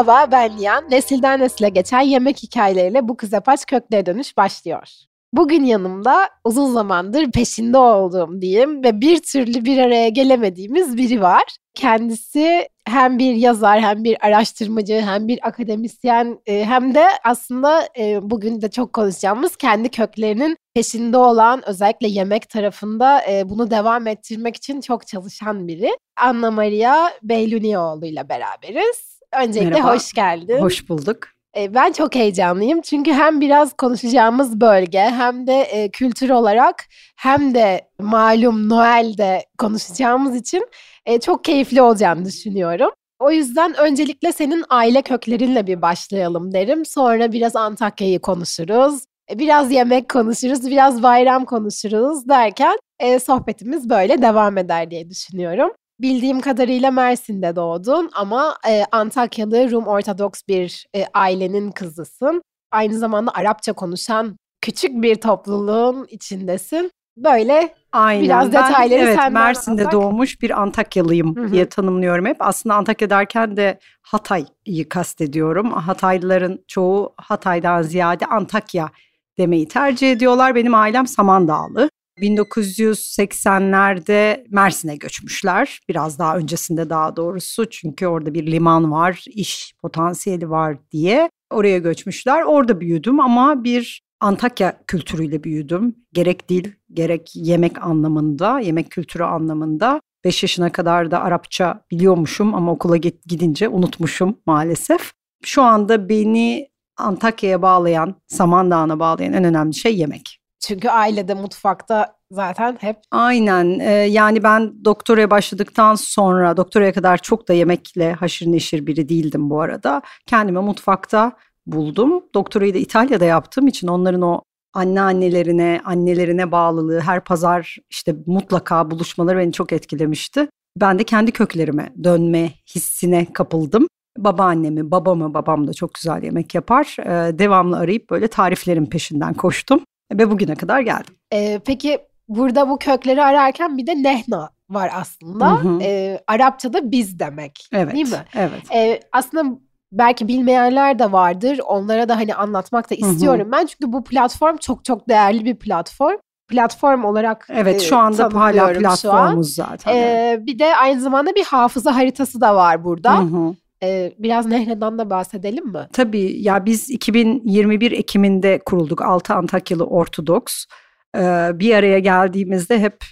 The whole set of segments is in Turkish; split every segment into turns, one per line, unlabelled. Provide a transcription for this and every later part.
Merhaba ben Nihan. Nesilden nesile geçen yemek hikayeleriyle bu kız yapaç köklere dönüş başlıyor. Bugün yanımda uzun zamandır peşinde olduğum diyeyim ve bir türlü bir araya gelemediğimiz biri var. Kendisi hem bir yazar hem bir araştırmacı hem bir akademisyen e, hem de aslında e, bugün de çok konuşacağımız kendi köklerinin peşinde olan özellikle yemek tarafında e, bunu devam ettirmek için çok çalışan biri. Anna Maria Beylunioğlu ile beraberiz. Öncelikle
Merhaba.
hoş geldin.
Hoş bulduk.
E, Ben çok heyecanlıyım çünkü hem biraz konuşacağımız bölge hem de e, kültür olarak hem de malum Noel'de konuşacağımız için e, çok keyifli olacağını düşünüyorum. O yüzden öncelikle senin aile köklerinle bir başlayalım derim. Sonra biraz Antakya'yı konuşuruz. Biraz yemek konuşuruz, biraz bayram konuşuruz derken e, sohbetimiz böyle devam eder diye düşünüyorum. Bildiğim kadarıyla Mersin'de doğdun ama e, Antakyalı Rum Ortodoks bir e, ailenin kızısın. Aynı zamanda Arapça konuşan küçük bir topluluğun içindesin. Böyle
Aynen.
Biraz
Ben,
detayları
evet,
senden
Mersin'de
alsak.
doğmuş bir Antakyalıyım
Hı hı.
diye tanımlıyorum hep. Aslında Antakya derken de Hatay'ı kastediyorum. Hataylıların çoğu Hatay'dan ziyade Antakya demeyi tercih ediyorlar. Benim ailem Samandağlı. 1980'lerde Mersin'e göçmüşler. Biraz daha öncesinde daha doğrusu. Çünkü orada bir liman var, iş potansiyeli var diye. Oraya göçmüşler. Orada büyüdüm ama bir Antakya kültürüyle büyüdüm. Gerek dil, gerek yemek anlamında, yemek kültürü anlamında. 5 yaşına kadar da Arapça biliyormuşum ama okula gidince unutmuşum maalesef. Şu anda beni Antakya'ya bağlayan, Samandağ'ına bağlayan en önemli şey yemek.
Çünkü ailede mutfakta zaten hep
Aynen Ee, yani ben doktoraya başladıktan sonra doktoraya kadar çok da yemekle haşır neşir biri değildim bu arada. Kendimi mutfakta buldum. Doktorayı da İtalya'da yaptığım için onların o anneannelerine, annelerine bağlılığı her pazar işte mutlaka buluşmaları beni çok etkilemişti. Ben de kendi köklerime dönme hissine kapıldım. Babaannemi, babamı, babam da çok güzel yemek yapar. Ee, devamlı arayıp böyle tariflerin peşinden koştum ve bugüne kadar geldim.
e, peki burada bu kökleri ararken bir de nehna var aslında.
Hı hı.
E, Arapçada biz demek
Evet.
değil mi?
Evet.
E, aslında belki bilmeyenler de vardır. Onlara da hani anlatmak da
Hı hı.
istiyorum ben. Çünkü bu platform çok çok değerli bir platform. Platform olarak
Evet
e,
şu anda hala
tanımlıyorum şu an.
platformumuz zaten. evet.
E, bir de aynı zamanda bir hafıza haritası da var burada.
Hı hı.
E, biraz Nehre'den de bahsedelim mi?
Tabii ya biz 2021 Ekim'inde kurulduk 6 Antakyalı Ortodoks. Ee, bir araya geldiğimizde hep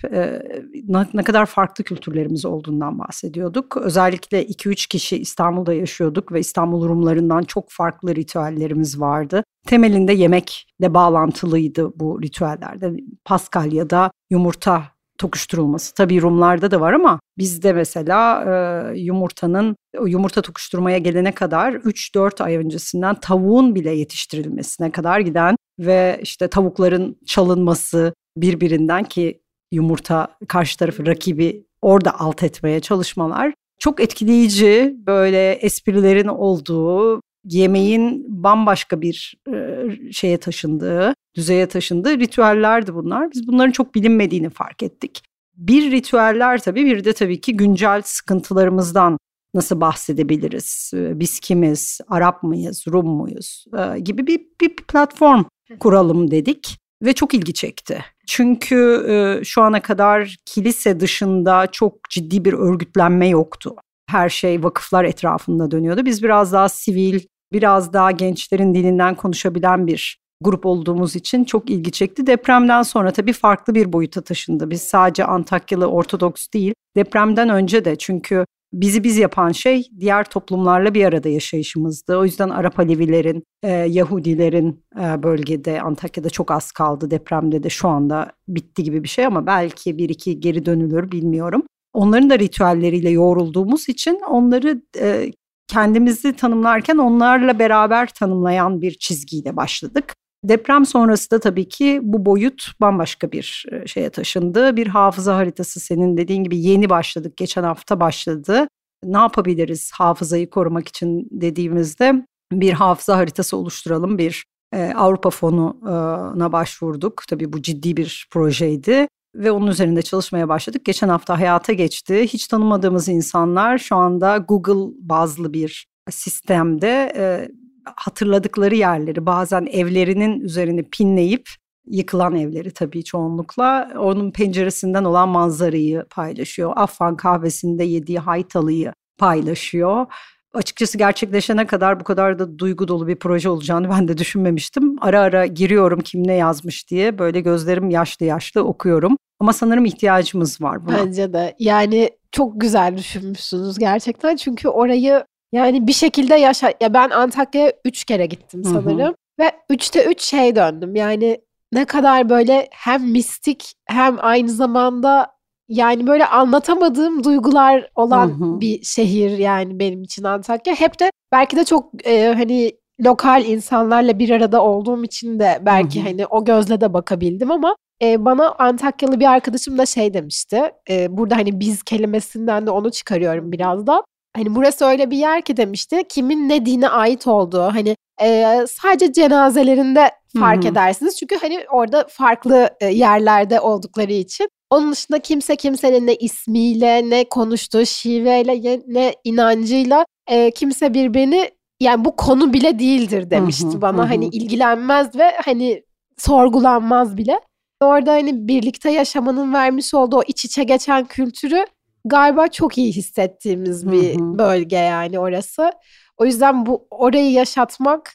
ne kadar farklı kültürlerimiz olduğundan bahsediyorduk. Özellikle 2-3 kişi İstanbul'da yaşıyorduk ve İstanbul Rumlarından çok farklı ritüellerimiz vardı. Temelinde yemekle bağlantılıydı bu ritüellerde. Paskalya'da yumurta tokuşturulması. Tabii Rumlarda da var ama bizde mesela e, yumurtanın yumurta tokuşturmaya gelene kadar 3-4 ay öncesinden tavuğun bile yetiştirilmesine kadar giden ve işte tavukların çalınması birbirinden ki yumurta karşı tarafı rakibi orada alt etmeye çalışmalar çok etkileyici böyle esprilerin olduğu yemeğin bambaşka bir e, şeye taşındığı, düzeye taşındığı ritüellerdi bunlar. Biz bunların çok bilinmediğini fark ettik. Bir ritüeller tabii bir de tabii ki güncel sıkıntılarımızdan nasıl bahsedebiliriz? E, Biz kimiz? Arap mıyız? Rum muyuz? E, gibi bir, bir platform kuralım dedik ve çok ilgi çekti. Çünkü e, şu ana kadar kilise dışında çok ciddi bir örgütlenme yoktu. Her şey vakıflar etrafında dönüyordu. Biz biraz daha sivil, biraz daha gençlerin dilinden konuşabilen bir grup olduğumuz için çok ilgi çekti. Depremden sonra tabii farklı bir boyuta taşındı. Biz sadece Antakyalı Ortodoks değil, depremden önce de çünkü bizi biz yapan şey diğer toplumlarla bir arada yaşayışımızdı. O yüzden Arap Alevilerin, e, Yahudilerin e, bölgede, Antakya'da çok az kaldı. Depremde de şu anda bitti gibi bir şey ama belki bir iki geri dönülür bilmiyorum. Onların da ritüelleriyle yoğrulduğumuz için onları e, kendimizi tanımlarken onlarla beraber tanımlayan bir çizgiyle başladık. Deprem sonrası da tabii ki bu boyut bambaşka bir e, şeye taşındı. Bir hafıza haritası senin dediğin gibi yeni başladık. Geçen hafta başladı. Ne yapabiliriz hafızayı korumak için dediğimizde bir hafıza haritası oluşturalım. Bir e, Avrupa Fonu'na başvurduk. Tabii bu ciddi bir projeydi ve onun üzerinde çalışmaya başladık. Geçen hafta hayata geçti. Hiç tanımadığımız insanlar şu anda Google bazlı bir sistemde e, hatırladıkları yerleri bazen evlerinin üzerine pinleyip yıkılan evleri tabii çoğunlukla onun penceresinden olan manzarayı paylaşıyor. Afan kahvesinde yediği haytalıyı paylaşıyor. Açıkçası gerçekleşene kadar bu kadar da duygu dolu bir proje olacağını ben de düşünmemiştim. Ara ara giriyorum kim ne yazmış diye böyle gözlerim yaşlı yaşlı okuyorum. Ama sanırım ihtiyacımız var buna.
Bence de. Yani çok güzel düşünmüşsünüz gerçekten. Çünkü orayı yani bir şekilde yaşa... Ya ben Antakya'ya üç kere gittim sanırım. Hı hı. Ve üçte üç şey döndüm. Yani ne kadar böyle hem mistik hem aynı zamanda yani böyle anlatamadığım duygular olan hı hı. bir şehir yani benim için Antakya. Hep de belki de çok e, hani lokal insanlarla bir arada olduğum için de belki hı hı. hani o gözle de bakabildim ama e, bana Antakyalı bir arkadaşım da şey demişti. E, burada hani biz kelimesinden de onu çıkarıyorum biraz da. Hani burası öyle bir yer ki demişti. Kimin ne dine ait olduğu hani e, sadece cenazelerinde fark Hı-hı. edersiniz. Çünkü hani orada farklı e, yerlerde oldukları için. Onun dışında kimse kimsenin ne ismiyle, ne konuştuğu şiveyle, ne inancıyla e, kimse birbirini yani bu konu bile değildir demişti hı hı, bana. Hı. Hani ilgilenmez ve hani sorgulanmaz bile. Orada hani birlikte yaşamanın vermiş olduğu o iç içe geçen kültürü galiba çok iyi hissettiğimiz bir hı hı. bölge yani orası. O yüzden bu orayı yaşatmak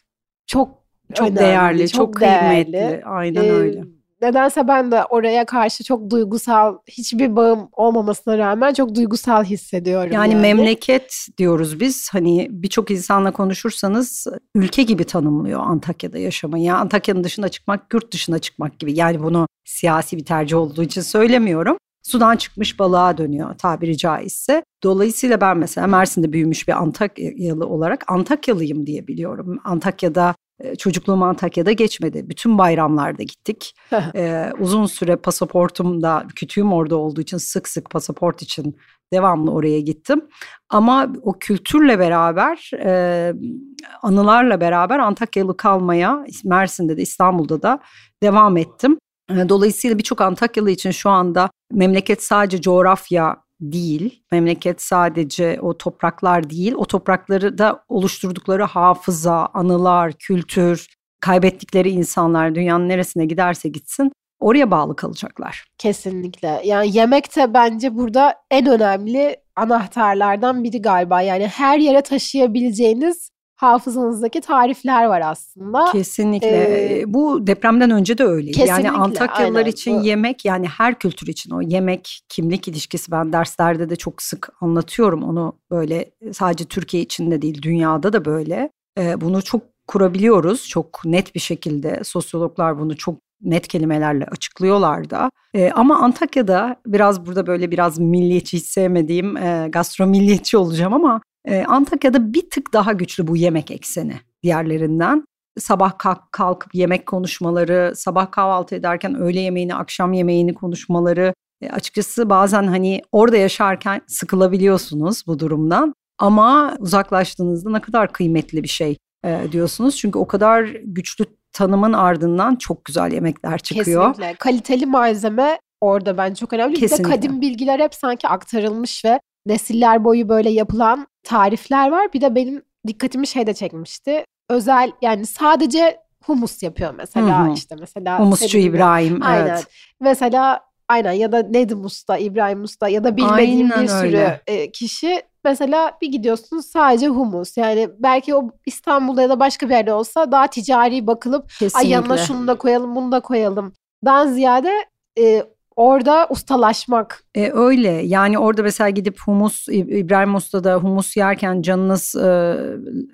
çok
çok önemli, değerli, çok, çok kıymetli. Değerli. Aynen ee, öyle.
Nedense ben de oraya karşı çok duygusal, hiçbir bağım olmamasına rağmen çok duygusal hissediyorum.
Yani, yani. memleket diyoruz biz. Hani birçok insanla konuşursanız ülke gibi tanımlıyor Antakya'da yaşamayı. Yani Antakya'nın dışına çıkmak, yurt dışına çıkmak gibi. Yani bunu siyasi bir tercih olduğu için söylemiyorum sudan çıkmış balığa dönüyor tabiri caizse. Dolayısıyla ben mesela Mersin'de büyümüş bir Antakyalı olarak Antakyalıyım diye biliyorum. Antakya'da e, çocukluğum Antakya'da geçmedi. Bütün bayramlarda gittik. ee, uzun süre pasaportum kütüğüm orada olduğu için sık sık pasaport için devamlı oraya gittim. Ama o kültürle beraber, e, anılarla beraber Antakyalı kalmaya Mersin'de de İstanbul'da da devam ettim. Dolayısıyla birçok Antakyalı için şu anda memleket sadece coğrafya değil, memleket sadece o topraklar değil, o toprakları da oluşturdukları hafıza, anılar, kültür, kaybettikleri insanlar dünyanın neresine giderse gitsin oraya bağlı kalacaklar.
Kesinlikle. Yani yemek de bence burada en önemli anahtarlardan biri galiba. Yani her yere taşıyabileceğiniz hafızanızdaki tarifler var aslında.
Kesinlikle. Ee, bu depremden önce de öyleydi. Kesinlikle, yani Antakyalılar aynen, için bu. yemek yani her kültür için o yemek kimlik ilişkisi ben derslerde de çok sık anlatıyorum onu böyle sadece Türkiye içinde değil dünyada da böyle. Ee, bunu çok kurabiliyoruz çok net bir şekilde sosyologlar bunu çok net kelimelerle açıklıyorlar da. E, ama Antakya'da biraz burada böyle biraz milliyetçi hiç sevmediğim e, gastromilliyetçi olacağım ama e, Antakya'da bir tık daha güçlü bu yemek ekseni diğerlerinden. Sabah kalk, kalkıp yemek konuşmaları, sabah kahvaltı ederken öğle yemeğini, akşam yemeğini konuşmaları. E, açıkçası bazen hani orada yaşarken sıkılabiliyorsunuz bu durumdan. Ama uzaklaştığınızda ne kadar kıymetli bir şey e, diyorsunuz. Çünkü o kadar güçlü tanımın ardından çok güzel yemekler çıkıyor.
Kesinlikle. Kaliteli malzeme orada ben çok önemli. Kesinlikle. Bir de kadim bilgiler hep sanki aktarılmış ve nesiller boyu böyle yapılan tarifler var. Bir de benim dikkatimi şey de çekmişti. Özel yani sadece humus yapıyor mesela Hı-hı. işte mesela.
Humusçu İbrahim
aynen. evet. Mesela aynen ya da Nedim Usta, İbrahim Usta ya da bilmediğim aynen bir sürü öyle. kişi mesela bir gidiyorsunuz sadece humus. Yani belki o İstanbul'da ya da başka bir yerde olsa daha ticari bakılıp Kesinlikle. ay yanına şunu da koyalım bunu da koyalım. Dan ziyade e, orada ustalaşmak.
E, öyle yani orada mesela gidip humus İbrahim Usta'da humus yerken canınız e,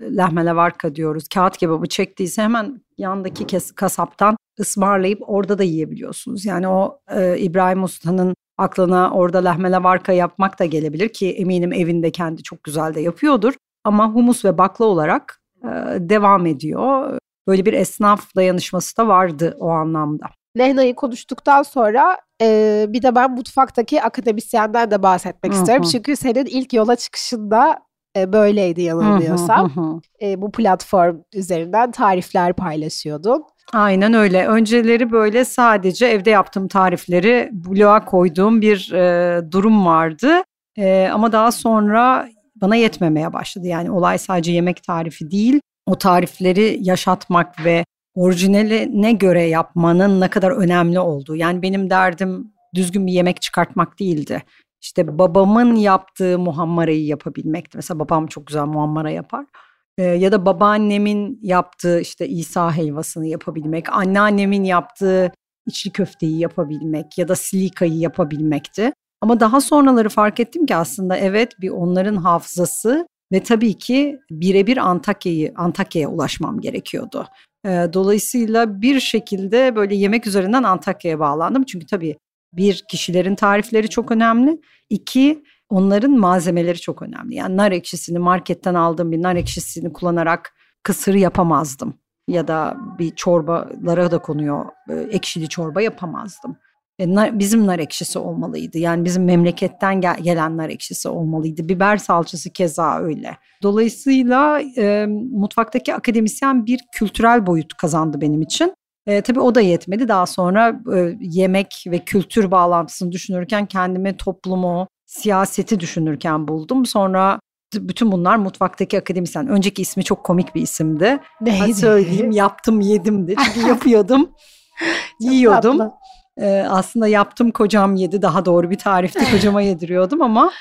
lahme lavarka diyoruz kağıt kebabı çektiyse hemen yandaki kes, kasaptan ısmarlayıp orada da yiyebiliyorsunuz. Yani o e, İbrahim Usta'nın aklına orada lahme lavarka yapmak da gelebilir ki eminim evinde kendi çok güzel de yapıyordur. Ama humus ve bakla olarak e, devam ediyor. Böyle bir esnaf dayanışması da vardı o anlamda.
Lehna'yı konuştuktan sonra e, bir de ben mutfaktaki akademisyenden de bahsetmek Hı-hı. istiyorum. Çünkü senin ilk yola çıkışında e, böyleydi yanılmıyorsam. E, bu platform üzerinden tarifler paylaşıyordun.
Aynen öyle. Önceleri böyle sadece evde yaptığım tarifleri bloğa koyduğum bir e, durum vardı. E, ama daha sonra bana yetmemeye başladı. Yani olay sadece yemek tarifi değil, o tarifleri yaşatmak ve orijinaline göre yapmanın ne kadar önemli olduğu. Yani benim derdim düzgün bir yemek çıkartmak değildi. İşte babamın yaptığı muhammarayı yapabilmekti. Mesela babam çok güzel muhammara yapar. Ee, ya da babaannemin yaptığı işte İsa helvasını yapabilmek, anneannemin yaptığı içli köfteyi yapabilmek ya da silikayı yapabilmekti. Ama daha sonraları fark ettim ki aslında evet bir onların hafızası ve tabii ki birebir Antakya'yı Antakya'ya ulaşmam gerekiyordu. Dolayısıyla bir şekilde böyle yemek üzerinden Antakya'ya bağlandım. Çünkü tabii bir kişilerin tarifleri çok önemli. İki onların malzemeleri çok önemli. Yani nar ekşisini marketten aldığım bir nar ekşisini kullanarak kısır yapamazdım. Ya da bir çorbalara da konuyor ekşili çorba yapamazdım. E, bizim nar ekşisi olmalıydı. Yani bizim memleketten gel- gelen nar ekşisi olmalıydı. Biber salçası keza öyle. Dolayısıyla e, mutfaktaki akademisyen bir kültürel boyut kazandı benim için. E, tabii o da yetmedi. Daha sonra e, yemek ve kültür bağlantısını düşünürken kendimi toplumu, siyaseti düşünürken buldum. Sonra bütün bunlar mutfaktaki akademisyen. Önceki ismi çok komik bir isimdi. Neydi? Ben söyleyeyim yaptım yedimdi. Çünkü yapıyordum, yiyordum. Tatlı. Ee, aslında yaptım kocam yedi daha doğru bir tarifti kocama yediriyordum ama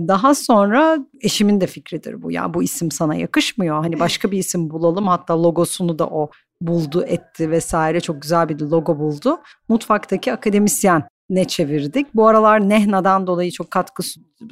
daha sonra eşimin de fikridir bu ya bu isim sana yakışmıyor hani başka bir isim bulalım hatta logosunu da o buldu etti vesaire çok güzel bir logo buldu. Mutfaktaki akademisyen ne çevirdik. Bu aralar Nehna'dan dolayı çok katkı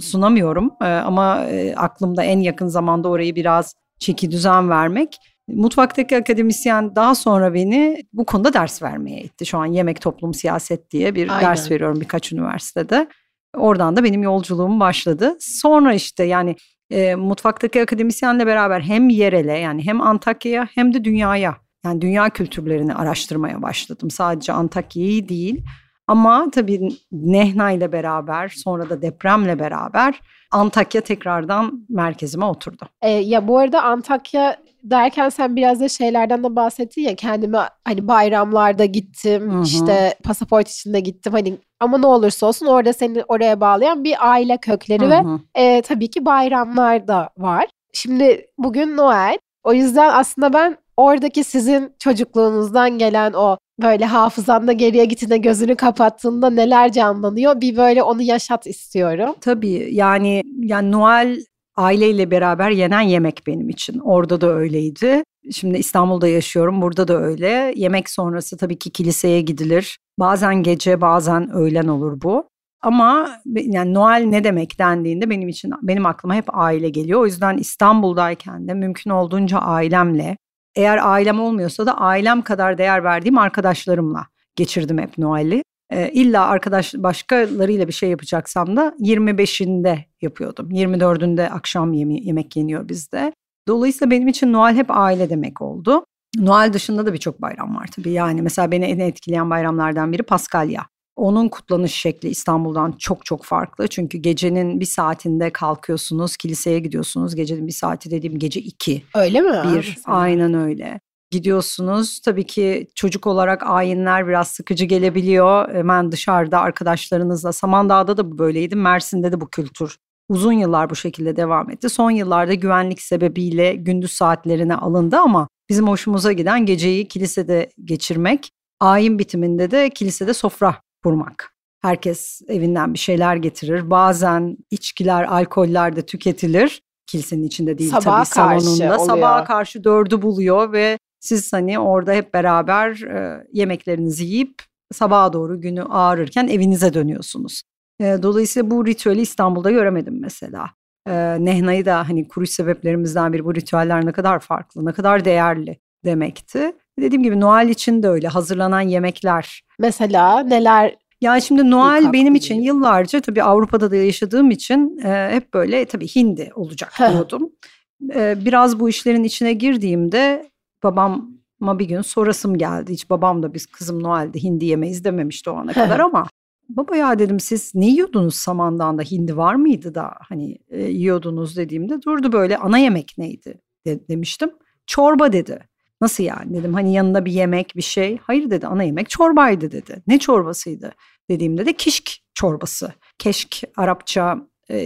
sunamıyorum ee, ama e, aklımda en yakın zamanda orayı biraz çeki düzen vermek. Mutfaktaki akademisyen daha sonra beni bu konuda ders vermeye itti. Şu an yemek toplum siyaset diye bir Aynen. ders veriyorum birkaç üniversitede. Oradan da benim yolculuğum başladı. Sonra işte yani e, mutfaktaki akademisyenle beraber hem yerele yani hem Antakya'ya hem de dünyaya yani dünya kültürlerini araştırmaya başladım. Sadece Antakya'yı değil ama tabii Nehna ile beraber sonra da depremle beraber Antakya tekrardan merkezime oturdu.
E, ya bu arada Antakya derken sen biraz da şeylerden de bahsettin ya kendime hani bayramlarda gittim Hı-hı. işte pasaport içinde gittim hani ama ne olursa olsun orada seni oraya bağlayan bir aile kökleri Hı-hı. ve e, tabii ki bayramlar da var. Şimdi bugün Noel o yüzden aslında ben oradaki sizin çocukluğunuzdan gelen o böyle hafızanda geriye gittiğinde gözünü kapattığında neler canlanıyor bir böyle onu yaşat istiyorum.
Tabii yani yani Noel aileyle beraber yenen yemek benim için. Orada da öyleydi. Şimdi İstanbul'da yaşıyorum. Burada da öyle. Yemek sonrası tabii ki kiliseye gidilir. Bazen gece, bazen öğlen olur bu. Ama yani Noel ne demek dendiğinde benim için benim aklıma hep aile geliyor. O yüzden İstanbul'dayken de mümkün olduğunca ailemle, eğer ailem olmuyorsa da ailem kadar değer verdiğim arkadaşlarımla geçirdim hep Noel'i. E, illa arkadaş başkalarıyla bir şey yapacaksam da 25'inde yapıyordum. 24'ünde akşam yeme- yemek yeniyor bizde. Dolayısıyla benim için Noel hep aile demek oldu. Noel dışında da birçok bayram var tabii. Yani mesela beni en etkileyen bayramlardan biri Paskalya. Onun kutlanış şekli İstanbul'dan çok çok farklı. Çünkü gecenin bir saatinde kalkıyorsunuz, kiliseye gidiyorsunuz. Gecenin bir saati dediğim gece iki.
Öyle mi?
Bir, aynen öyle gidiyorsunuz. Tabii ki çocuk olarak ayinler biraz sıkıcı gelebiliyor. Hemen dışarıda arkadaşlarınızla. Samandağ'da da bu böyleydi. Mersin'de de bu kültür uzun yıllar bu şekilde devam etti. Son yıllarda güvenlik sebebiyle gündüz saatlerine alındı ama bizim hoşumuza giden geceyi kilisede geçirmek, ayin bitiminde de kilisede sofra kurmak. Herkes evinden bir şeyler getirir. Bazen içkiler, alkoller de tüketilir. Kilisenin içinde değil Sabaha tabii salonunda. Oluyor. Sabaha karşı dördü buluyor ve siz hani orada hep beraber e, yemeklerinizi yiyip sabaha doğru günü ağrırken evinize dönüyorsunuz. E, dolayısıyla bu ritüeli İstanbul'da göremedim mesela. E, Nehna'yı da hani kuruş sebeplerimizden biri bu ritüeller ne kadar farklı, ne kadar değerli demekti. Dediğim gibi Noel için de öyle hazırlanan yemekler.
Mesela neler
ya şimdi Noel benim için yıllarca tabii Avrupa'da da yaşadığım için e, hep böyle tabii hindi olacak diyordum. e, biraz bu işlerin içine girdiğimde babama bir gün sorasım geldi. Hiç babam da biz kızım Noel'de hindi yemeyiz dememişti o ana kadar ama baba ya dedim siz ne yiyordunuz samandan da hindi var mıydı da hani e, yiyordunuz dediğimde durdu böyle ana yemek neydi de, demiştim. Çorba dedi. Nasıl yani dedim hani yanında bir yemek bir şey. Hayır dedi ana yemek çorbaydı dedi. Ne çorbasıydı dediğimde de kişk çorbası. Keşk Arapça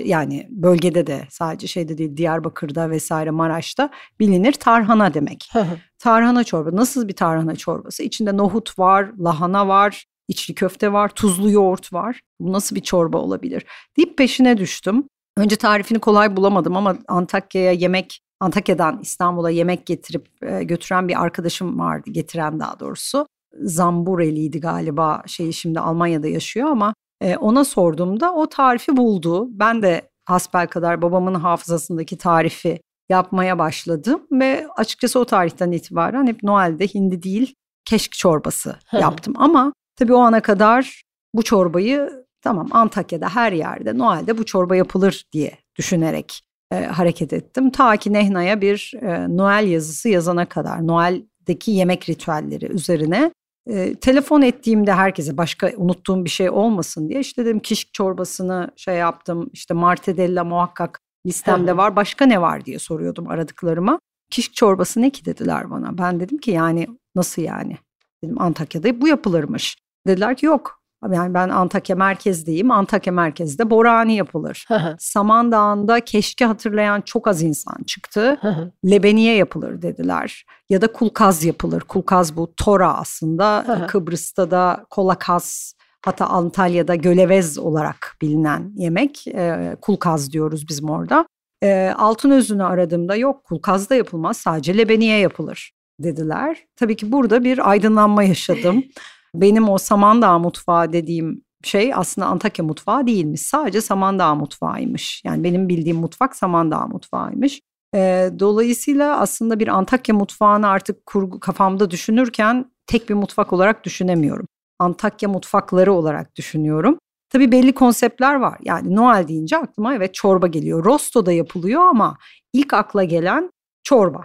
yani bölgede de sadece şeyde değil Diyarbakır'da vesaire Maraş'ta bilinir tarhana demek. tarhana çorba nasıl bir tarhana çorbası? İçinde nohut var, lahana var, içli köfte var, tuzlu yoğurt var. Bu nasıl bir çorba olabilir? Deyip peşine düştüm. Önce tarifini kolay bulamadım ama Antakya'ya yemek Antakya'dan İstanbul'a yemek getirip götüren bir arkadaşım vardı, getiren daha doğrusu. Zambureli'ydi galiba şeyi şimdi Almanya'da yaşıyor ama e, ona sorduğumda o tarifi buldu. Ben de hasbel kadar babamın hafızasındaki tarifi yapmaya başladım ve açıkçası o tarihten itibaren hep Noel'de hindi değil keşk çorbası yaptım. Ama tabii o ana kadar bu çorbayı tamam Antakya'da her yerde Noel'de bu çorba yapılır diye düşünerek e, hareket ettim. Ta ki Nehna'ya bir e, Noel yazısı yazana kadar Noel'deki yemek ritüelleri üzerine e, telefon ettiğimde herkese başka unuttuğum bir şey olmasın diye işte dedim kişk çorbasını şey yaptım işte martedella muhakkak listemde var başka ne var diye soruyordum aradıklarıma. Kişk çorbası ne ki dediler bana. Ben dedim ki yani nasıl yani? Dedim Antakya'da bu yapılırmış. Dediler ki yok yani ben Antakya merkezdeyim. Antakya merkezde borani yapılır. Samandağ'ında keşke hatırlayan çok az insan çıktı. Lebeniye yapılır dediler. Ya da kulkaz yapılır. Kulkaz bu tora aslında. Kıbrıs'ta da kolakaz hatta Antalya'da gölevez olarak bilinen yemek. E, kulkaz diyoruz bizim orada. E, altın özünü aradığımda yok kulkaz da yapılmaz sadece lebeniye yapılır dediler. Tabii ki burada bir aydınlanma yaşadım. benim o Samandağ mutfağı dediğim şey aslında Antakya mutfağı değilmiş. Sadece Samandağ mutfağıymış. Yani benim bildiğim mutfak Samandağ mutfağıymış. E, dolayısıyla aslında bir Antakya mutfağını artık kurgu kafamda düşünürken tek bir mutfak olarak düşünemiyorum. Antakya mutfakları olarak düşünüyorum. Tabii belli konseptler var. Yani Noel deyince aklıma evet çorba geliyor. Rosto da yapılıyor ama ilk akla gelen çorba.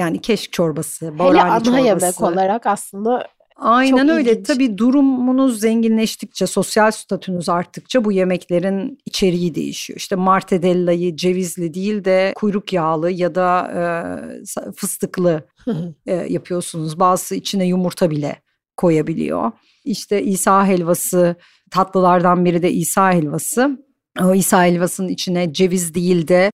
Yani keşk çorbası, borani Hele ana çorbası.
yemek olarak aslında
Aynen Çok öyle. Ilginç. Tabii durumunuz zenginleştikçe, sosyal statünüz arttıkça bu yemeklerin içeriği değişiyor. İşte martedellayı cevizli değil de kuyruk yağlı ya da e, fıstıklı e, yapıyorsunuz. Bazısı içine yumurta bile koyabiliyor. İşte İsa helvası tatlılardan biri de İsa helvası. O İsa helvasının içine ceviz değil de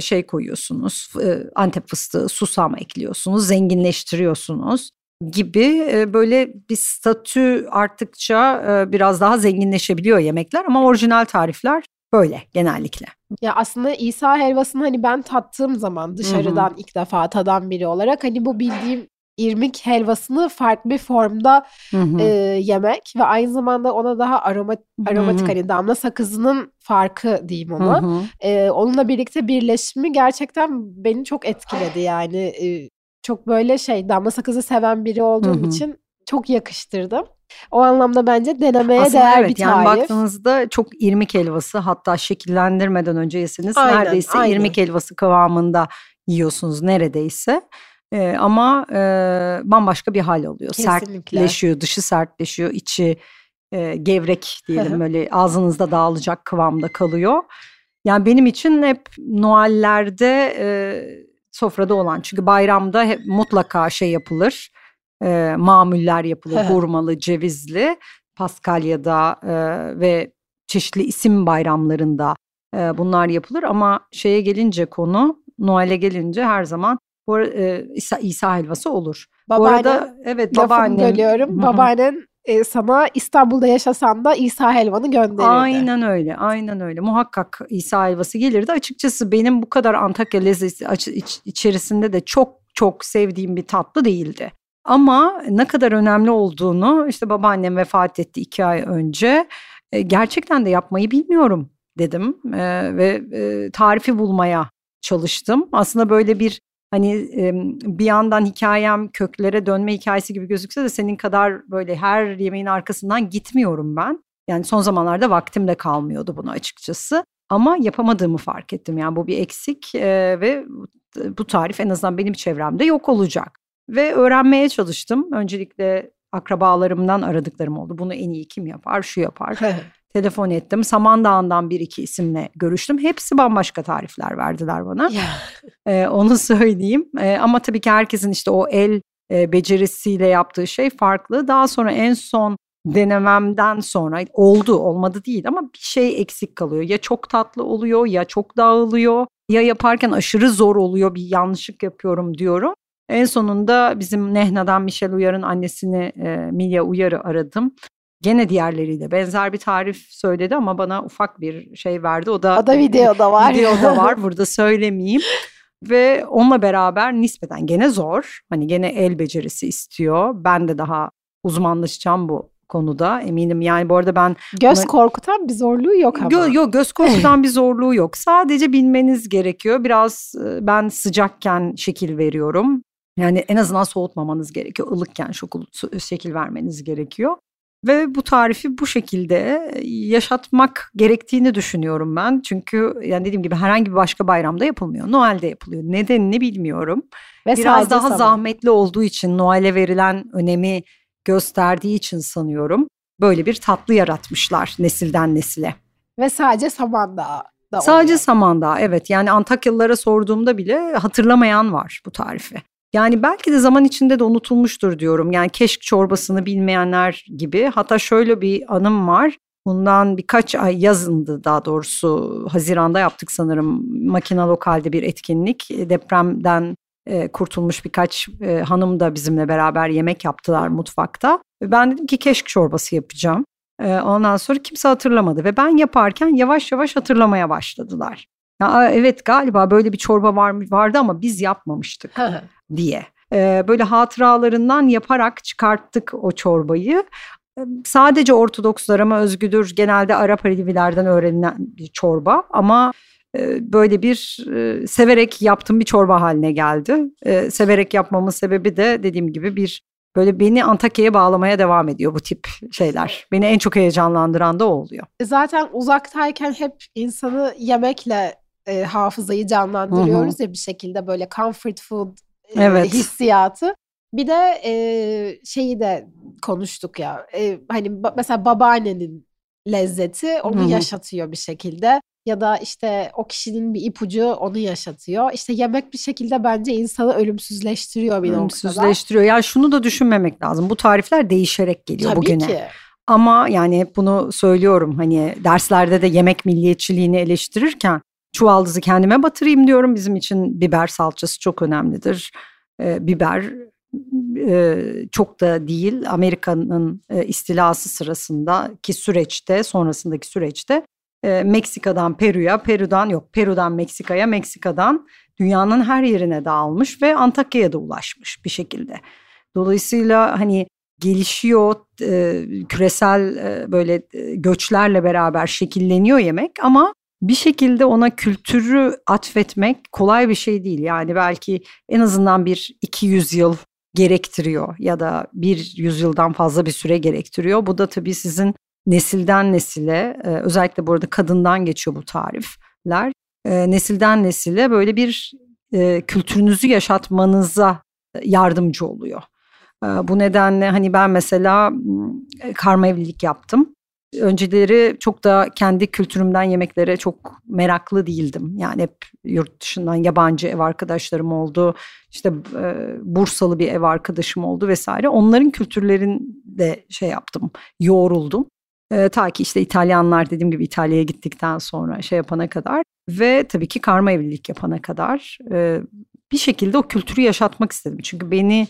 şey koyuyorsunuz. Antep fıstığı, susam ekliyorsunuz, zenginleştiriyorsunuz gibi böyle bir statü arttıkça biraz daha zenginleşebiliyor yemekler ama orijinal tarifler böyle genellikle.
Ya aslında İsa helvasını hani ben tattığım zaman dışarıdan Hı-hı. ilk defa tadan biri olarak hani bu bildiğim irmik helvasını farklı bir formda e, yemek ve aynı zamanda ona daha aromat, aromatik hani damla sakızının farkı diyeyim ona. E, onunla birlikte birleşimi gerçekten beni çok etkiledi yani. E, çok böyle şey damla sakızı seven biri olduğum Hı-hı. için çok yakıştırdım. O anlamda bence denemeye Aslında değer evet, bir tarif.
Yani baktığınızda çok irmik helvası hatta şekillendirmeden önce yeseniz aynen, neredeyse aynen. irmik helvası kıvamında yiyorsunuz neredeyse. Ee, ama e, bambaşka bir hal. Kesinlikle. Sertleşiyor, dışı sertleşiyor, içi e, gevrek diyelim böyle ağzınızda dağılacak kıvamda kalıyor. Yani benim için hep Noel'lerde e, sofrada olan. Çünkü bayramda hep mutlaka şey yapılır. E, mamuller yapılır. hurmalı, cevizli. Paskalya'da e, ve çeşitli isim bayramlarında e, bunlar yapılır. Ama şeye gelince konu, Noel'e gelince her zaman bu e, İsa, İsa helvası olur.
Babaanne, bu arada evet babaannem. bölüyorum. Babaannen e, sana İstanbul'da yaşasan da İsa helvanı gönderirdi.
Aynen öyle, aynen öyle. Muhakkak İsa helvası gelirdi. Açıkçası benim bu kadar Antakya lezzeti iç, içerisinde de çok çok sevdiğim bir tatlı değildi. Ama ne kadar önemli olduğunu işte babaannem vefat etti iki ay önce. E, gerçekten de yapmayı bilmiyorum dedim e, ve e, tarifi bulmaya çalıştım. Aslında böyle bir hani bir yandan hikayem köklere dönme hikayesi gibi gözükse de senin kadar böyle her yemeğin arkasından gitmiyorum ben. Yani son zamanlarda vaktim de kalmıyordu buna açıkçası. Ama yapamadığımı fark ettim. Yani bu bir eksik ve bu tarif en azından benim çevremde yok olacak. Ve öğrenmeye çalıştım. Öncelikle akrabalarımdan aradıklarım oldu. Bunu en iyi kim yapar, şu yapar telefon ettim. Samandağ'ından bir iki isimle görüştüm. Hepsi bambaşka tarifler verdiler bana. Ee, onu söyleyeyim. Ee, ama tabii ki herkesin işte o el e, becerisiyle yaptığı şey farklı. Daha sonra en son denememden sonra oldu olmadı değil ama bir şey eksik kalıyor. Ya çok tatlı oluyor ya çok dağılıyor ya yaparken aşırı zor oluyor bir yanlışlık yapıyorum diyorum. En sonunda bizim Nehna'dan Michel Uyar'ın annesini e, Milya Uyar'ı aradım. Gene diğerleriyle benzer bir tarif söyledi ama bana ufak bir şey verdi. O da,
o da videoda var.
Videoda var burada söylemeyeyim. Ve onunla beraber nispeten gene zor. Hani gene el becerisi istiyor. Ben de daha uzmanlaşacağım bu konuda eminim. Yani bu arada ben...
Göz buna... korkutan bir zorluğu yok ama.
Yok yo, göz korkutan bir zorluğu yok. Sadece bilmeniz gerekiyor. Biraz ben sıcakken şekil veriyorum. Yani en azından soğutmamanız gerekiyor. Ilıkken şokul, şekil vermeniz gerekiyor. Ve bu tarifi bu şekilde yaşatmak gerektiğini düşünüyorum ben. Çünkü yani dediğim gibi herhangi bir başka bayramda yapılmıyor. Noel'de yapılıyor. Nedenini bilmiyorum. Ve Biraz daha sabah. zahmetli olduğu için Noel'e verilen önemi gösterdiği için sanıyorum. Böyle bir tatlı yaratmışlar nesilden nesile.
Ve sadece Samandağ
da Sadece oluyor. Samandağ evet yani Antakyalılara sorduğumda bile hatırlamayan var bu tarifi. Yani belki de zaman içinde de unutulmuştur diyorum. Yani keşk çorbasını bilmeyenler gibi. Hatta şöyle bir anım var. Bundan birkaç ay yazındı daha doğrusu. Haziranda yaptık sanırım makina lokalde bir etkinlik. Depremden e, kurtulmuş birkaç e, hanım da bizimle beraber yemek yaptılar mutfakta. Ben dedim ki keşk çorbası yapacağım. E, ondan sonra kimse hatırlamadı ve ben yaparken yavaş yavaş hatırlamaya başladılar. Ya, evet galiba böyle bir çorba var vardı ama biz yapmamıştık diye. Ee, böyle hatıralarından yaparak çıkarttık o çorbayı. Sadece Ortodokslara mı özgüdür? Genelde Arap Alevilerden öğrenilen bir çorba ama e, böyle bir e, severek yaptığım bir çorba haline geldi. E, severek yapmamın sebebi de dediğim gibi bir böyle beni Antakya'ya bağlamaya devam ediyor bu tip şeyler. Beni en çok heyecanlandıran da o oluyor.
Zaten uzaktayken hep insanı yemekle e, hafızayı canlandırıyoruz Hı-hı. ya bir şekilde böyle comfort food e, evet. hissiyatı. Bir de e, şeyi de konuştuk ya e, hani ba- mesela babaannenin lezzeti onu Hı-hı. yaşatıyor bir şekilde ya da işte o kişinin bir ipucu onu yaşatıyor. İşte yemek bir şekilde bence insanı ölümsüzleştiriyor bir
ölümsüzleştiriyor. noktada. Ölümsüzleştiriyor. Ya şunu da düşünmemek lazım. Bu tarifler değişerek geliyor Tabii bugüne. Ki. Ama yani hep bunu söylüyorum hani derslerde de yemek milliyetçiliğini eleştirirken çuvaldızı kendime batırayım diyorum. Bizim için biber salçası çok önemlidir. E, biber e, çok da değil Amerika'nın e, istilası sırasındaki süreçte sonrasındaki süreçte e, Meksika'dan Peru'ya, Peru'dan yok Peru'dan Meksika'ya, Meksika'dan dünyanın her yerine dağılmış ve Antakya'ya da ulaşmış bir şekilde. Dolayısıyla hani gelişiyor e, küresel e, böyle e, göçlerle beraber şekilleniyor yemek ama bir şekilde ona kültürü atfetmek kolay bir şey değil. Yani belki en azından bir 200 yıl gerektiriyor ya da bir yüzyıldan fazla bir süre gerektiriyor. Bu da tabii sizin nesilden nesile e, özellikle burada kadından geçiyor bu tarifler. E, nesilden nesile böyle bir e, kültürünüzü yaşatmanıza yardımcı oluyor. Bu nedenle hani ben mesela karma evlilik yaptım önceleri çok da kendi kültürümden yemeklere çok meraklı değildim. Yani hep yurt dışından yabancı ev arkadaşlarım oldu. İşte e, Bursalı bir ev arkadaşım oldu vesaire. Onların kültürlerinde şey yaptım, yoğruldum. E, ta ki işte İtalyanlar dediğim gibi İtalya'ya gittikten sonra şey yapana kadar ve tabii ki karma evlilik yapana kadar e, bir şekilde o kültürü yaşatmak istedim. Çünkü beni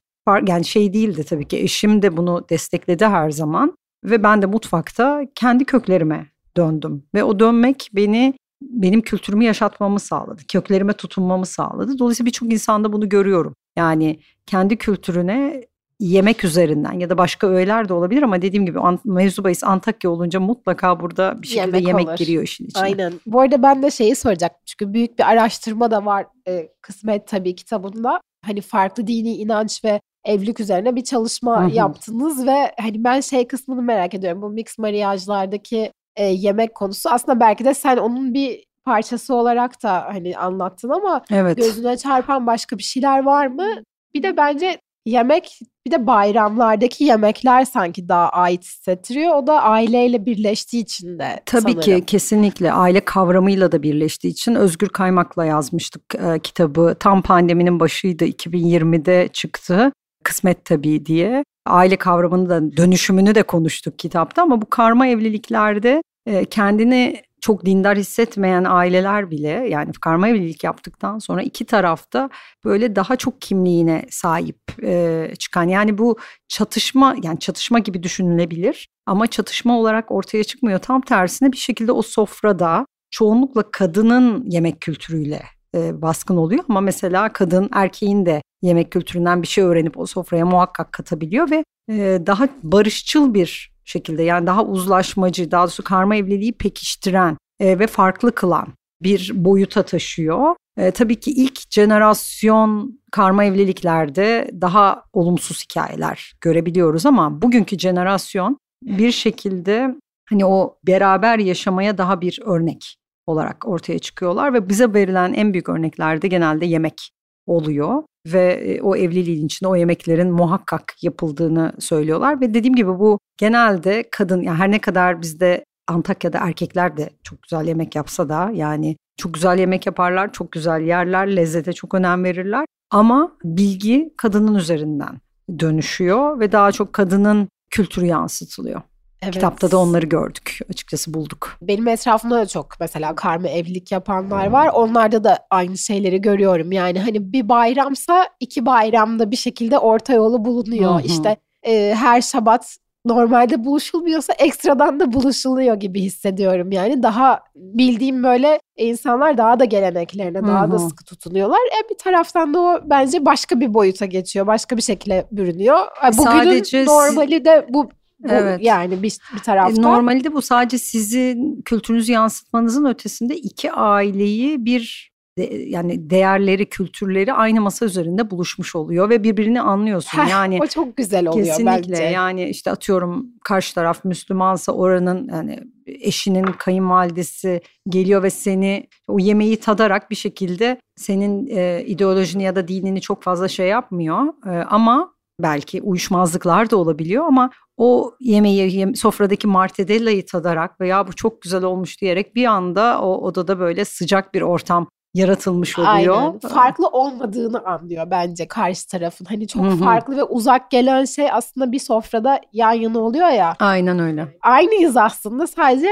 yani şey değildi tabii ki eşim de bunu destekledi her zaman. Ve ben de mutfakta kendi köklerime döndüm. Ve o dönmek beni benim kültürümü yaşatmamı sağladı. Köklerime tutunmamı sağladı. Dolayısıyla birçok insanda bunu görüyorum. Yani kendi kültürüne yemek üzerinden ya da başka öğeler de olabilir ama dediğim gibi mevzu bahis Antakya olunca mutlaka burada bir şekilde yemek, yemek giriyor işin içine.
Aynen. Bu arada ben de şeyi soracaktım çünkü büyük bir araştırma da var e, kısmet tabii kitabında. Hani farklı dini inanç ve evlilik üzerine bir çalışma Hı-hı. yaptınız ve hani ben şey kısmını merak ediyorum. Bu mix mariyajlardaki e, yemek konusu aslında belki de sen onun bir parçası olarak da hani anlattın ama evet. gözüne çarpan başka bir şeyler var mı? Bir de bence yemek bir de bayramlardaki yemekler sanki daha ait hissettiriyor. O da aileyle birleştiği için de
Tabii
sanırım.
ki kesinlikle aile kavramıyla da birleştiği için Özgür Kaymak'la yazmıştık e, kitabı. Tam pandeminin başıydı 2020'de çıktı. Kısmet tabii diye. aile kavramını da dönüşümünü de konuştuk kitapta ama bu karma evliliklerde e, kendini çok dindar hissetmeyen aileler bile yani karma evlilik yaptıktan sonra iki tarafta böyle daha çok kimliğine sahip e, çıkan yani bu çatışma yani çatışma gibi düşünülebilir ama çatışma olarak ortaya çıkmıyor. Tam tersine bir şekilde o sofrada çoğunlukla kadının yemek kültürüyle e, baskın oluyor ama mesela kadın erkeğin de yemek kültüründen bir şey öğrenip o sofraya muhakkak katabiliyor ve e, daha barışçıl bir şekilde yani daha uzlaşmacı daha doğrusu karma evliliği pekiştiren e, ve farklı kılan bir boyuta taşıyor. E, tabii ki ilk jenerasyon karma evliliklerde daha olumsuz hikayeler görebiliyoruz ama bugünkü jenerasyon bir şekilde hani o beraber yaşamaya daha bir örnek olarak ortaya çıkıyorlar ve bize verilen en büyük örneklerde genelde yemek oluyor ve e, o evliliğin içinde o yemeklerin muhakkak yapıldığını söylüyorlar ve dediğim gibi bu genelde kadın yani her ne kadar bizde Antakya'da erkekler de çok güzel yemek yapsa da yani çok güzel yemek yaparlar, çok güzel yerler, lezzete çok önem verirler ama bilgi kadının üzerinden dönüşüyor ve daha çok kadının kültürü yansıtılıyor. Evet. Kitapta da onları gördük. Açıkçası bulduk.
Benim etrafımda da çok mesela karma evlilik yapanlar var. Onlarda da aynı şeyleri görüyorum. Yani hani bir bayramsa iki bayramda bir şekilde orta yolu bulunuyor. Hı hı. İşte e, her şabat normalde buluşulmuyorsa ekstradan da buluşuluyor gibi hissediyorum. Yani daha bildiğim böyle insanlar daha da geleneklerine Hı-hı. daha da sıkı tutunuyorlar. E bir taraftan da o bence başka bir boyuta geçiyor. Başka bir şekilde bürünüyor. Bugünün Sadece normali de bu bu evet. yani bir, bir tarafta.
E, normalde bu sadece sizin kültürünüzü yansıtmanızın ötesinde iki aileyi bir de, yani değerleri, kültürleri aynı masa üzerinde buluşmuş oluyor ve birbirini anlıyorsun.
Heh,
yani
o çok güzel oluyor
kesinlikle.
bence.
Yani işte atıyorum karşı taraf Müslümansa oranın yani eşinin kayınvalidesi geliyor ve seni o yemeği tadarak bir şekilde senin e, ideolojini ya da dinini çok fazla şey yapmıyor. E, ama belki uyuşmazlıklar da olabiliyor ama o yemeği sofradaki martedellayı tadarak veya bu çok güzel olmuş diyerek bir anda o odada böyle sıcak bir ortam yaratılmış oluyor. Aynen.
Farklı olmadığını anlıyor bence karşı tarafın. Hani çok Hı-hı. farklı ve uzak gelen şey aslında bir sofrada yan yana oluyor ya.
Aynen öyle.
Aynıyız aslında sadece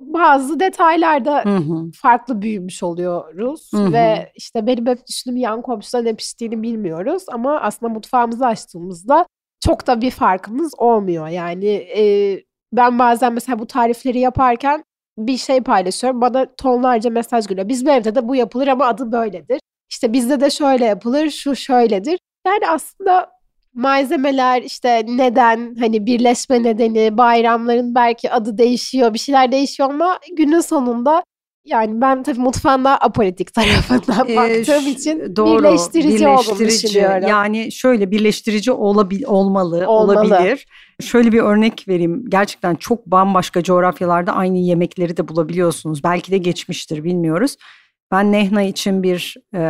bazı detaylarda Hı-hı. farklı büyümüş oluyoruz Hı-hı. ve işte benim hep düşündüğüm yan komşuda ne piştiğini bilmiyoruz ama aslında mutfağımızı açtığımızda çok da bir farkımız olmuyor. Yani e, ben bazen mesela bu tarifleri yaparken bir şey paylaşıyorum. Bana tonlarca mesaj geliyor. Bizim evde de bu yapılır ama adı böyledir. İşte bizde de şöyle yapılır, şu şöyledir. Yani aslında malzemeler işte neden hani birleşme nedeni bayramların belki adı değişiyor bir şeyler değişiyor ama günün sonunda yani ben tabii mutfağın daha apolitik tarafından ee, baktığım için doğru, birleştirici, birleştirici olduğunu düşünüyorum.
Yani şöyle birleştirici olabil, olmalı, olmalı, olabilir. Şöyle bir örnek vereyim. Gerçekten çok bambaşka coğrafyalarda aynı yemekleri de bulabiliyorsunuz. Belki de geçmiştir bilmiyoruz. Ben Nehna için bir e,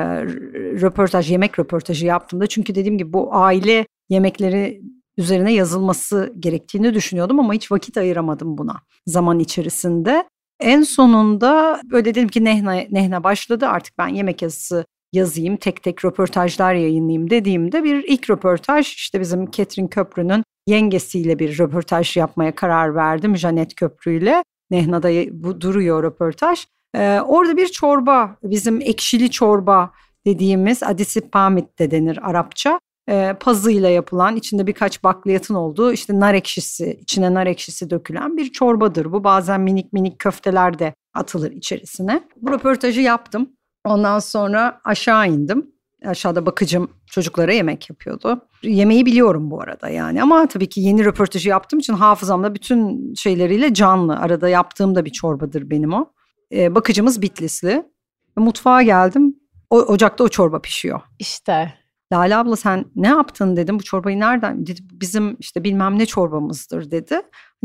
röportaj, yemek röportajı yaptığımda çünkü dediğim gibi bu aile yemekleri üzerine yazılması gerektiğini düşünüyordum ama hiç vakit ayıramadım buna zaman içerisinde. En sonunda böyle dedim ki Nehna, Nehna başladı artık ben yemek yazısı yazayım, tek tek röportajlar yayınlayayım dediğimde bir ilk röportaj işte bizim Ketrin Köprü'nün yengesiyle bir röportaj yapmaya karar verdim. Janet Köprü ile. Nehna'da bu duruyor röportaj. Ee, orada bir çorba, bizim ekşili çorba dediğimiz adisipamit de denir Arapça e, pazıyla yapılan içinde birkaç bakliyatın olduğu işte nar ekşisi içine nar ekşisi dökülen bir çorbadır. Bu bazen minik minik köfteler de atılır içerisine. Bu röportajı yaptım. Ondan sonra aşağı indim. Aşağıda bakıcım çocuklara yemek yapıyordu. Yemeği biliyorum bu arada yani ama tabii ki yeni röportajı yaptığım için hafızamda bütün şeyleriyle canlı. Arada yaptığım da bir çorbadır benim o. Ee, bakıcımız Bitlisli. Mutfağa geldim. O, ocakta o çorba pişiyor.
İşte
Lale abla sen ne yaptın dedim bu çorbayı nereden dedi bizim işte bilmem ne çorbamızdır dedi.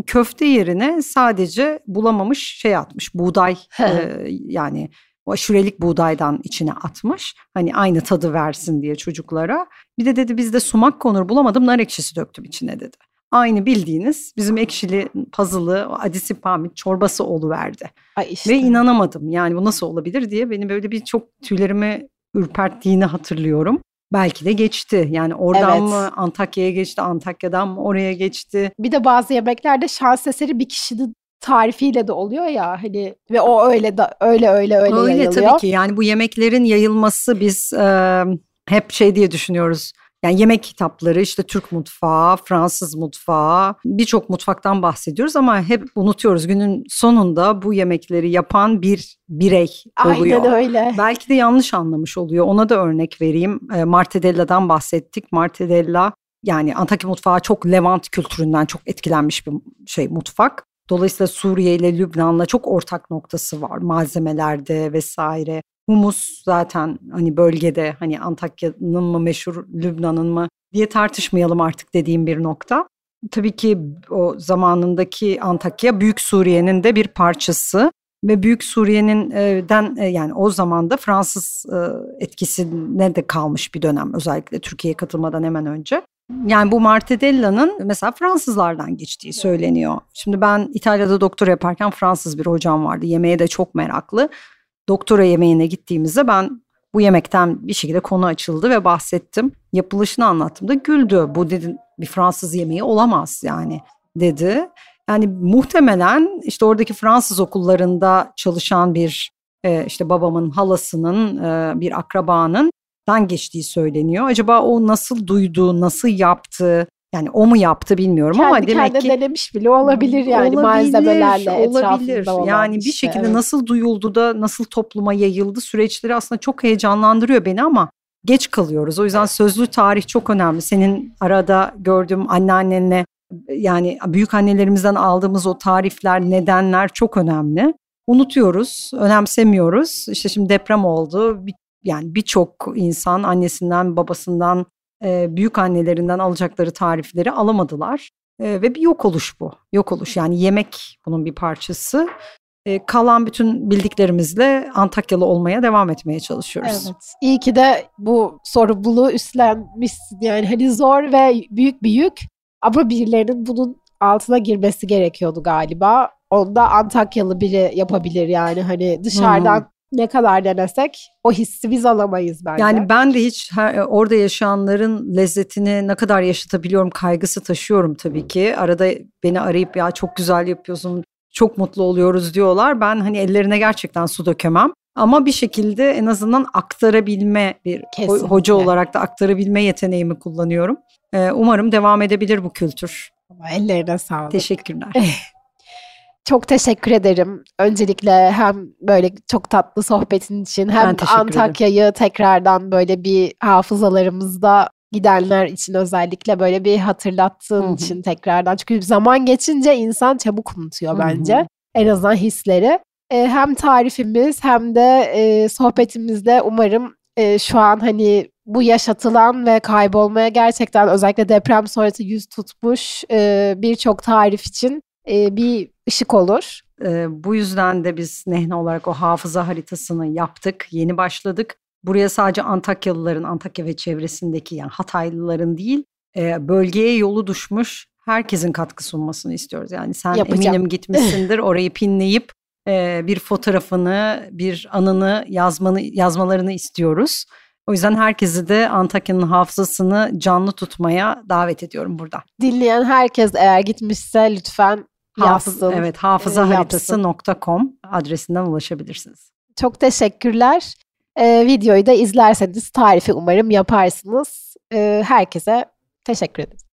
Köfte yerine sadece bulamamış şey atmış buğday e, yani o aşurelik buğdaydan içine atmış. Hani aynı tadı versin diye çocuklara. Bir de dedi bizde sumak konur bulamadım nar ekşisi döktüm içine dedi. Aynı bildiğiniz bizim ekşili puzzle'ı adisipamit çorbası oluverdi. Ay işte. Ve inanamadım yani bu nasıl olabilir diye beni böyle bir çok tüylerimi ürperttiğini hatırlıyorum. Belki de geçti. Yani oradan
Evet.
mı Antakya'ya geçti, Antakya'dan mı oraya geçti?
Bir de bazı yemeklerde şans eseri bir kişinin tarifiyle de oluyor ya hani ve o öyle da öyle öyle öyle,
Öyle
yayılıyor.
tabii ki. Yani bu yemeklerin yayılması biz e, hep şey diye düşünüyoruz. Yani yemek kitapları işte Türk mutfağı, Fransız mutfağı birçok mutfaktan bahsediyoruz ama hep unutuyoruz. Günün sonunda bu yemekleri yapan bir birey oluyor.
Aynen öyle.
Belki de yanlış anlamış oluyor. Ona da örnek vereyim. E, Martedella'dan bahsettik. Martedella yani Antakya mutfağı çok Levant kültüründen çok etkilenmiş bir şey mutfak. Dolayısıyla Suriye ile Lübnan'la çok ortak noktası var malzemelerde vesaire. Humus zaten hani bölgede hani Antakya'nın mı meşhur Lübnan'ın mı diye tartışmayalım artık dediğim bir nokta. Tabii ki o zamanındaki Antakya Büyük Suriye'nin de bir parçası ve Büyük Suriye'nin e, e, yani o zaman da Fransız e, etkisine de kalmış bir dönem özellikle Türkiye'ye katılmadan hemen önce. Yani bu Martedella'nın mesela Fransızlardan geçtiği söyleniyor. Şimdi ben İtalya'da doktora yaparken Fransız bir hocam vardı. Yemeğe de çok meraklı. Doktora yemeğine gittiğimizde ben bu yemekten bir şekilde konu açıldı ve bahsettim. Yapılışını anlattığımda güldü. Bu dedi bir Fransız yemeği olamaz yani dedi. Yani muhtemelen işte oradaki Fransız okullarında çalışan bir e, işte babamın halasının e, bir akrabanın dan geçtiği söyleniyor. Acaba o nasıl duydu, nasıl yaptı? Yani o mu yaptı bilmiyorum
Kendi
ama demek ki
denemiş bile olabilir yani
Olabilir,
malzemelerle
olabilir.
olan
Yani bir
işte,
şekilde
evet.
nasıl duyuldu da nasıl topluma yayıldı süreçleri aslında çok heyecanlandırıyor beni ama geç kalıyoruz. O yüzden sözlü tarih çok önemli. Senin arada gördüğüm anneannenle yani büyük annelerimizden aldığımız o tarifler, nedenler çok önemli. Unutuyoruz, önemsemiyoruz. İşte şimdi deprem oldu. Bir- Yani birçok insan annesinden, babasından, e, büyük annelerinden alacakları tarifleri alamadılar. E, ve bir yok oluş bu. Yok oluş yani yemek bunun bir parçası. E, kalan bütün bildiklerimizle Antakyalı olmaya devam etmeye çalışıyoruz.
Evet. İyi ki de bu sorumluluğu üstlenmişsin. Yani hani zor ve büyük bir yük ama birilerinin bunun altına girmesi gerekiyordu galiba. Onu da Antakyalı biri yapabilir yani hani dışarıdan ne kadar denesek o hissi biz alamayız bence.
Yani ben de hiç her- orada yaşayanların lezzetini ne kadar yaşatabiliyorum kaygısı taşıyorum tabii ki. Arada beni arayıp ya çok güzel yapıyorsun, çok mutlu oluyoruz diyorlar. Ben hani ellerine gerçekten su dökemem. Ama bir şekilde en azından aktarabilme bir
Kesinlikle.
hoca olarak da aktarabilme yeteneğimi kullanıyorum. Ee, umarım devam edebilir bu kültür.
Ama ellerine sağlık.
Teşekkürler.
Çok teşekkür ederim. Öncelikle hem böyle çok tatlı sohbetin için hem. Antakya'yı tekrardan böyle bir hafızalarımızda gidenler için özellikle böyle bir hatırlattığın
Hı hı.
için tekrardan. Çünkü zaman geçince insan çabuk unutuyor bence. En azından hisleri. E, hem tarifimiz hem de e, sohbetimizde umarım e, şu an hani bu yaşatılan ve kaybolmaya gerçekten özellikle deprem sonrası yüz tutmuş e, birçok tarif için e, bir ışık olur.
Ee, bu yüzden de biz Nehne olarak o hafıza haritasını yaptık. Yeni başladık. Buraya sadece Antakyalıların, Antakya ve çevresindeki yani Hataylıların değil, e, bölgeye yolu düşmüş herkesin katkı sunmasını istiyoruz. Yani sen
Yapacağım.
eminim gitmişsindir orayı pinleyip e, bir fotoğrafını, bir anını yazmanı yazmalarını istiyoruz. O yüzden herkesi de Antakya'nın hafızasını canlı tutmaya davet ediyorum burada.
Dinleyen herkes eğer gitmişse lütfen
Hafız, evet
e,
hafızaharitası.com adresinden ulaşabilirsiniz.
Çok teşekkürler. E, videoyu da izlerseniz tarifi umarım yaparsınız. E, herkese teşekkür ederim.